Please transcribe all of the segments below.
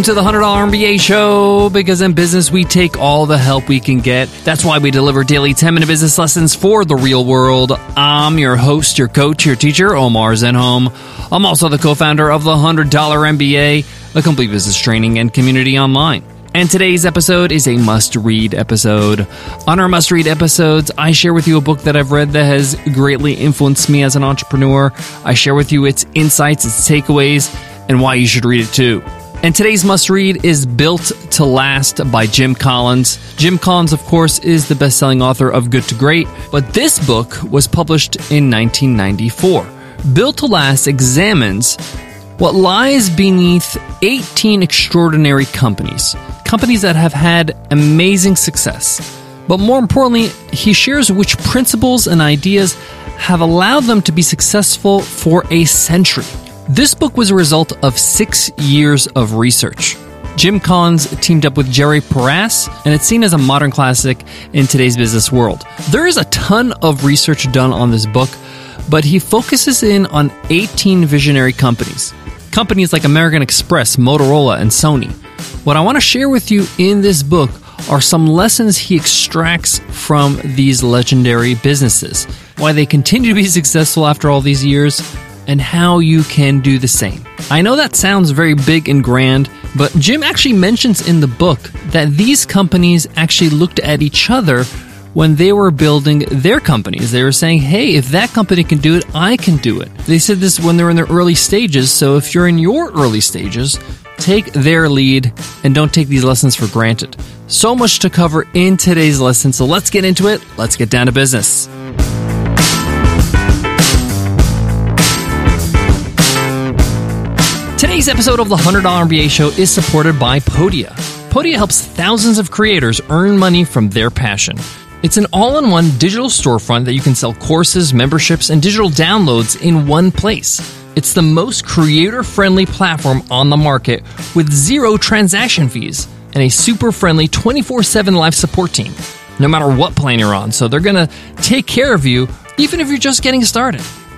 Welcome to the $100 MBA show because in business we take all the help we can get. That's why we deliver daily 10 minute business lessons for the real world. I'm your host, your coach, your teacher, Omar Zenhom. I'm also the co founder of the $100 MBA, a complete business training and community online. And today's episode is a must read episode. On our must read episodes, I share with you a book that I've read that has greatly influenced me as an entrepreneur. I share with you its insights, its takeaways, and why you should read it too. And today's must read is Built to Last by Jim Collins. Jim Collins, of course, is the best selling author of Good to Great, but this book was published in 1994. Built to Last examines what lies beneath 18 extraordinary companies, companies that have had amazing success. But more importantly, he shares which principles and ideas have allowed them to be successful for a century. This book was a result of six years of research. Jim Collins teamed up with Jerry Porras, and it's seen as a modern classic in today's business world. There is a ton of research done on this book, but he focuses in on 18 visionary companies. Companies like American Express, Motorola, and Sony. What I want to share with you in this book are some lessons he extracts from these legendary businesses, why they continue to be successful after all these years, and how you can do the same. I know that sounds very big and grand, but Jim actually mentions in the book that these companies actually looked at each other when they were building their companies. They were saying, hey, if that company can do it, I can do it. They said this when they're in their early stages, so if you're in your early stages, take their lead and don't take these lessons for granted. So much to cover in today's lesson, so let's get into it. Let's get down to business. Today's episode of the $100 MBA show is supported by Podia. Podia helps thousands of creators earn money from their passion. It's an all in one digital storefront that you can sell courses, memberships, and digital downloads in one place. It's the most creator friendly platform on the market with zero transaction fees and a super friendly 24 7 live support team, no matter what plan you're on. So they're going to take care of you even if you're just getting started.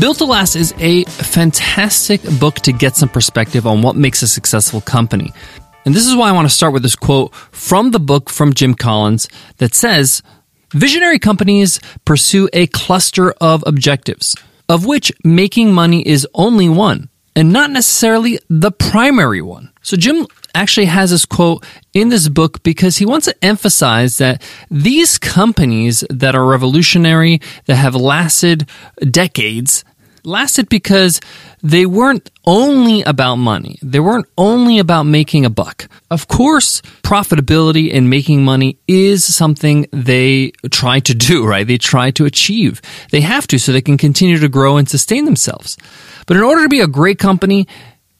Built to Last is a fantastic book to get some perspective on what makes a successful company. And this is why I want to start with this quote from the book from Jim Collins that says, Visionary companies pursue a cluster of objectives, of which making money is only one, and not necessarily the primary one. So Jim actually has this quote in this book because he wants to emphasize that these companies that are revolutionary, that have lasted decades, lasted because they weren't only about money. They weren't only about making a buck. Of course, profitability and making money is something they try to do, right? They try to achieve. They have to so they can continue to grow and sustain themselves. But in order to be a great company,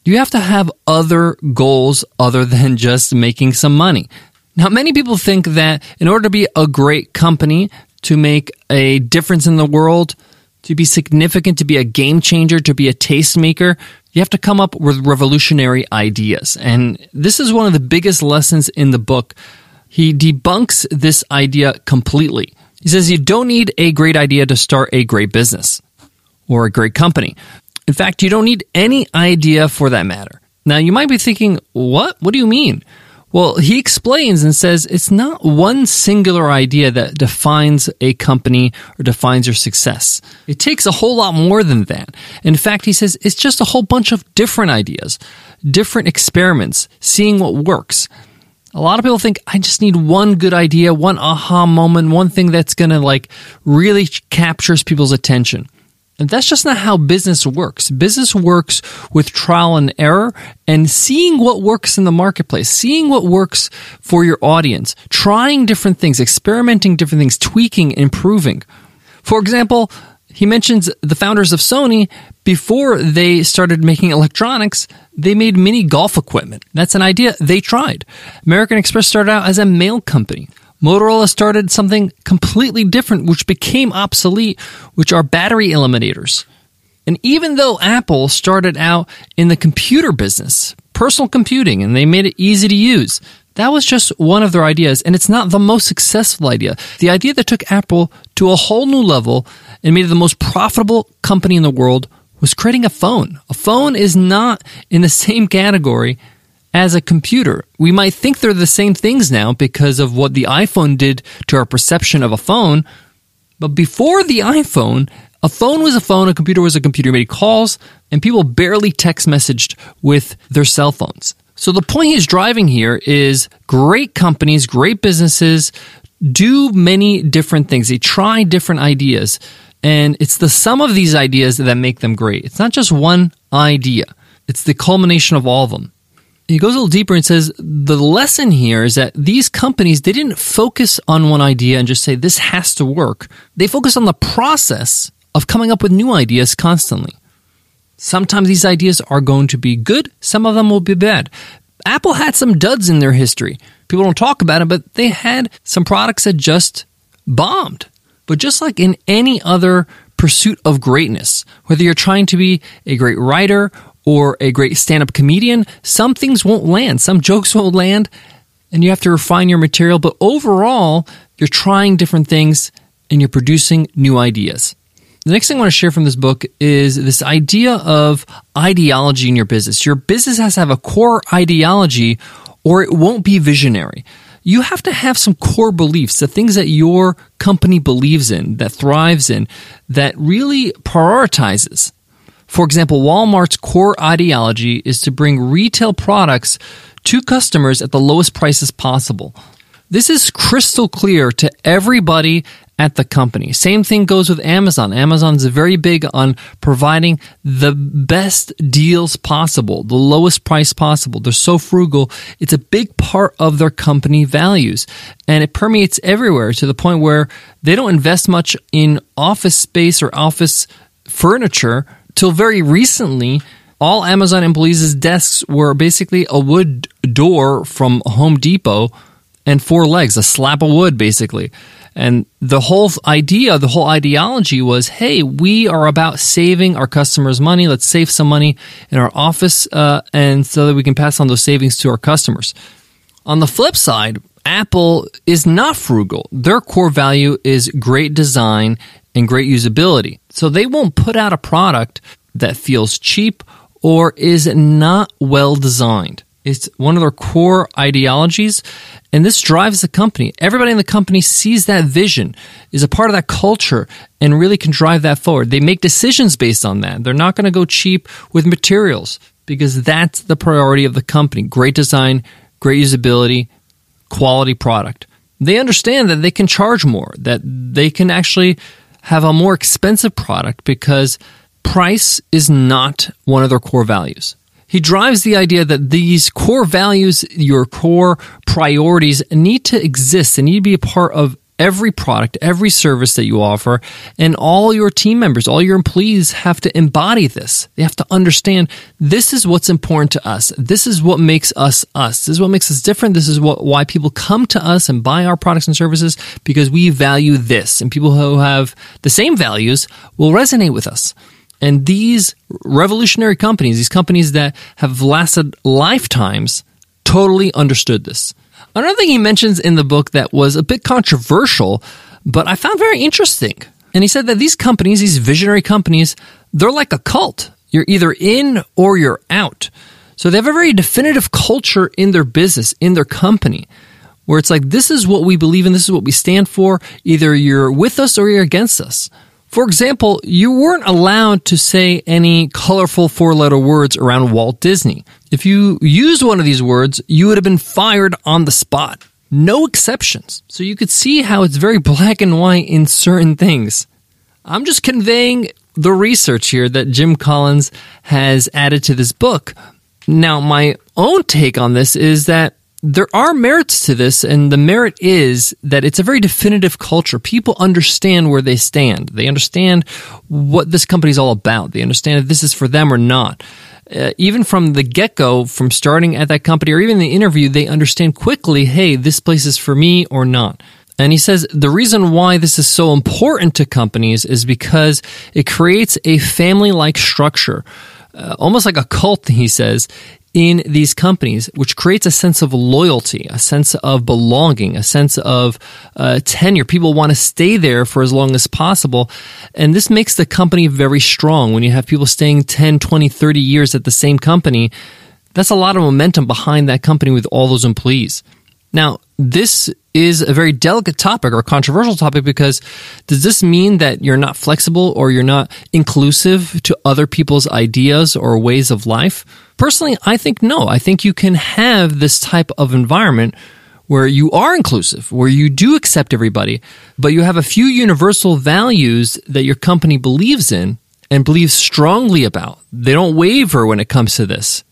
you have to have other goals other than just making some money. Now, many people think that in order to be a great company, to make a difference in the world, to be significant, to be a game changer, to be a tastemaker, you have to come up with revolutionary ideas. And this is one of the biggest lessons in the book. He debunks this idea completely. He says you don't need a great idea to start a great business or a great company. In fact, you don't need any idea for that matter. Now, you might be thinking, what? What do you mean? Well, he explains and says it's not one singular idea that defines a company or defines your success. It takes a whole lot more than that. In fact, he says it's just a whole bunch of different ideas, different experiments, seeing what works. A lot of people think I just need one good idea, one aha moment, one thing that's going to like really captures people's attention. And that's just not how business works. Business works with trial and error and seeing what works in the marketplace, seeing what works for your audience, trying different things, experimenting different things, tweaking, improving. For example, he mentions the founders of Sony before they started making electronics, they made mini golf equipment. That's an idea they tried. American Express started out as a mail company. Motorola started something completely different, which became obsolete, which are battery eliminators. And even though Apple started out in the computer business, personal computing, and they made it easy to use, that was just one of their ideas, and it's not the most successful idea. The idea that took Apple to a whole new level and made it the most profitable company in the world was creating a phone. A phone is not in the same category as a computer. We might think they're the same things now because of what the iPhone did to our perception of a phone. But before the iPhone, a phone was a phone, a computer was a computer. Made calls, and people barely text messaged with their cell phones. So the point he's driving here is great companies, great businesses do many different things. They try different ideas. And it's the sum of these ideas that make them great. It's not just one idea, it's the culmination of all of them he goes a little deeper and says the lesson here is that these companies they didn't focus on one idea and just say this has to work. They focus on the process of coming up with new ideas constantly. Sometimes these ideas are going to be good some of them will be bad. Apple had some duds in their history. People don't talk about it but they had some products that just bombed. But just like in any other pursuit of greatness whether you're trying to be a great writer or a great stand up comedian, some things won't land, some jokes won't land, and you have to refine your material. But overall, you're trying different things and you're producing new ideas. The next thing I want to share from this book is this idea of ideology in your business. Your business has to have a core ideology or it won't be visionary. You have to have some core beliefs, the things that your company believes in, that thrives in, that really prioritizes. For example, Walmart's core ideology is to bring retail products to customers at the lowest prices possible. This is crystal clear to everybody at the company. Same thing goes with Amazon. Amazon's very big on providing the best deals possible, the lowest price possible. They're so frugal. It's a big part of their company values and it permeates everywhere to the point where they don't invest much in office space or office furniture till very recently, all Amazon employees' desks were basically a wood door from Home Depot and four legs, a slab of wood, basically. And the whole idea, the whole ideology was hey, we are about saving our customers money. Let's save some money in our office, uh, and so that we can pass on those savings to our customers. On the flip side, Apple is not frugal. Their core value is great design and great usability. So they won't put out a product that feels cheap or is not well designed. It's one of their core ideologies, and this drives the company. Everybody in the company sees that vision, is a part of that culture, and really can drive that forward. They make decisions based on that. They're not going to go cheap with materials because that's the priority of the company. Great design, great usability, quality product. They understand that they can charge more, that they can actually have a more expensive product because price is not one of their core values. He drives the idea that these core values, your core priorities, need to exist and need to be a part of every product, every service that you offer, and all your team members, all your employees have to embody this. They have to understand this is what's important to us. This is what makes us us. This is what makes us different. This is what why people come to us and buy our products and services because we value this. And people who have the same values will resonate with us. And these revolutionary companies, these companies that have lasted lifetimes, totally understood this. Another thing he mentions in the book that was a bit controversial, but I found very interesting. And he said that these companies, these visionary companies, they're like a cult. You're either in or you're out. So they have a very definitive culture in their business, in their company, where it's like, this is what we believe in, this is what we stand for. Either you're with us or you're against us. For example, you weren't allowed to say any colorful four letter words around Walt Disney. If you used one of these words, you would have been fired on the spot. No exceptions. So you could see how it's very black and white in certain things. I'm just conveying the research here that Jim Collins has added to this book. Now, my own take on this is that there are merits to this, and the merit is that it's a very definitive culture. People understand where they stand. They understand what this company is all about. They understand if this is for them or not. Uh, even from the get go, from starting at that company or even the interview, they understand quickly, hey, this place is for me or not. And he says the reason why this is so important to companies is because it creates a family like structure, uh, almost like a cult, he says, in these companies, which creates a sense of loyalty, a sense of belonging, a sense of uh, tenure. People want to stay there for as long as possible. And this makes the company very strong. When you have people staying 10, 20, 30 years at the same company, that's a lot of momentum behind that company with all those employees. Now, this is a very delicate topic or controversial topic because does this mean that you're not flexible or you're not inclusive to other people's ideas or ways of life? Personally, I think no. I think you can have this type of environment where you are inclusive, where you do accept everybody, but you have a few universal values that your company believes in and believes strongly about. They don't waver when it comes to this.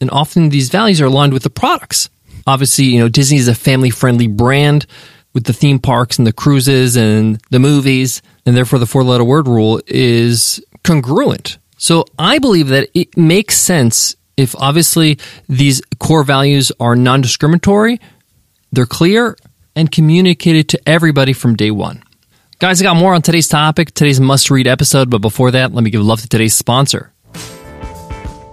And often these values are aligned with the products. Obviously, you know, Disney is a family friendly brand with the theme parks and the cruises and the movies, and therefore the four letter word rule is congruent. So I believe that it makes sense if obviously these core values are non discriminatory, they're clear, and communicated to everybody from day one. Guys, I got more on today's topic, today's must read episode, but before that, let me give love to today's sponsor.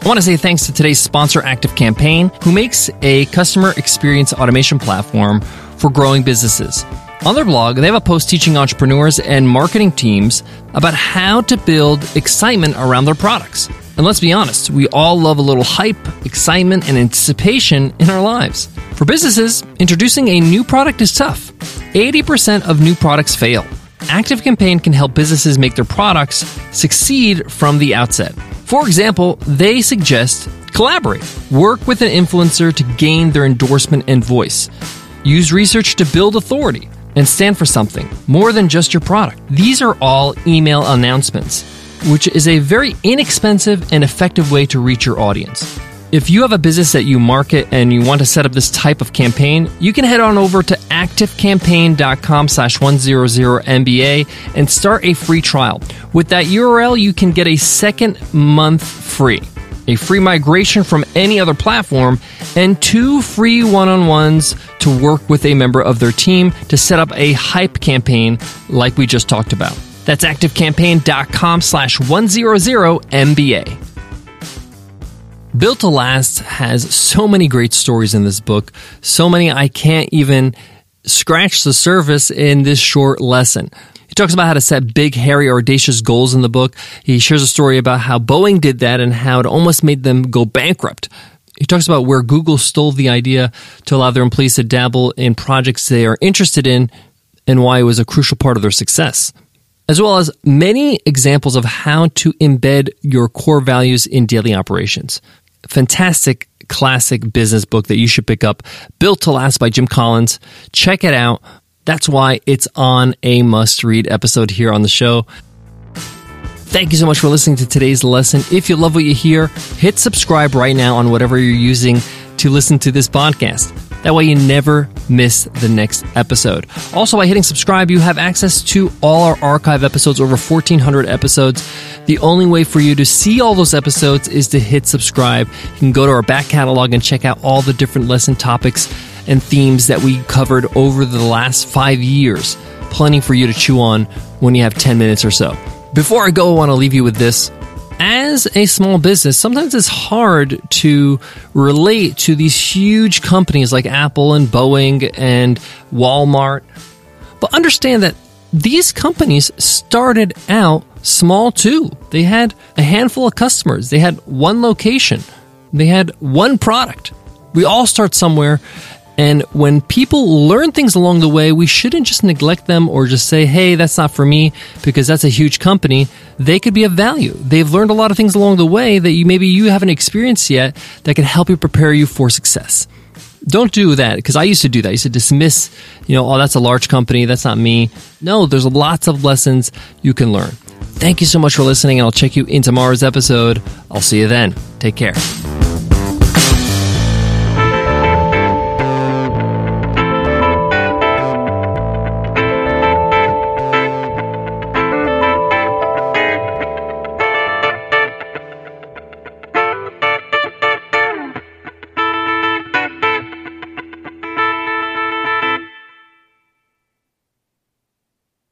I want to say thanks to today's sponsor, Active Campaign, who makes a customer experience automation platform for growing businesses. On their blog, they have a post teaching entrepreneurs and marketing teams about how to build excitement around their products. And let's be honest, we all love a little hype, excitement, and anticipation in our lives. For businesses, introducing a new product is tough. 80% of new products fail. Active Campaign can help businesses make their products succeed from the outset. For example, they suggest collaborate, work with an influencer to gain their endorsement and voice, use research to build authority, and stand for something more than just your product. These are all email announcements, which is a very inexpensive and effective way to reach your audience. If you have a business that you market and you want to set up this type of campaign, you can head on over to activecampaign.com slash 100MBA and start a free trial. With that URL, you can get a second month free, a free migration from any other platform, and two free one-on-ones to work with a member of their team to set up a hype campaign like we just talked about. That's activecampaign.com slash 100MBA. Built to Last has so many great stories in this book, so many I can't even scratch the surface in this short lesson. He talks about how to set big, hairy, audacious goals in the book. He shares a story about how Boeing did that and how it almost made them go bankrupt. He talks about where Google stole the idea to allow their employees to dabble in projects they are interested in and why it was a crucial part of their success as well as many examples of how to embed your core values in daily operations fantastic classic business book that you should pick up, Built to Last by Jim Collins. Check it out. That's why it's on a must read episode here on the show. Thank you so much for listening to today's lesson. If you love what you hear, hit subscribe right now on whatever you're using to listen to this podcast. That way you never miss the next episode. Also, by hitting subscribe, you have access to all our archive episodes, over 1,400 episodes. The only way for you to see all those episodes is to hit subscribe. You can go to our back catalog and check out all the different lesson topics and themes that we covered over the last five years. Plenty for you to chew on when you have 10 minutes or so. Before I go, I want to leave you with this as a small business, sometimes it's hard to relate to these huge companies like Apple and Boeing and Walmart. But understand that these companies started out small too. They had a handful of customers, they had one location, they had one product. We all start somewhere and when people learn things along the way, we shouldn't just neglect them or just say, hey, that's not for me because that's a huge company. They could be of value. They've learned a lot of things along the way that you maybe you haven't experienced yet that can help you prepare you for success. Don't do that because I used to do that. I used to dismiss, you know, oh, that's a large company. That's not me. No, there's lots of lessons you can learn. Thank you so much for listening, and I'll check you in tomorrow's episode. I'll see you then. Take care.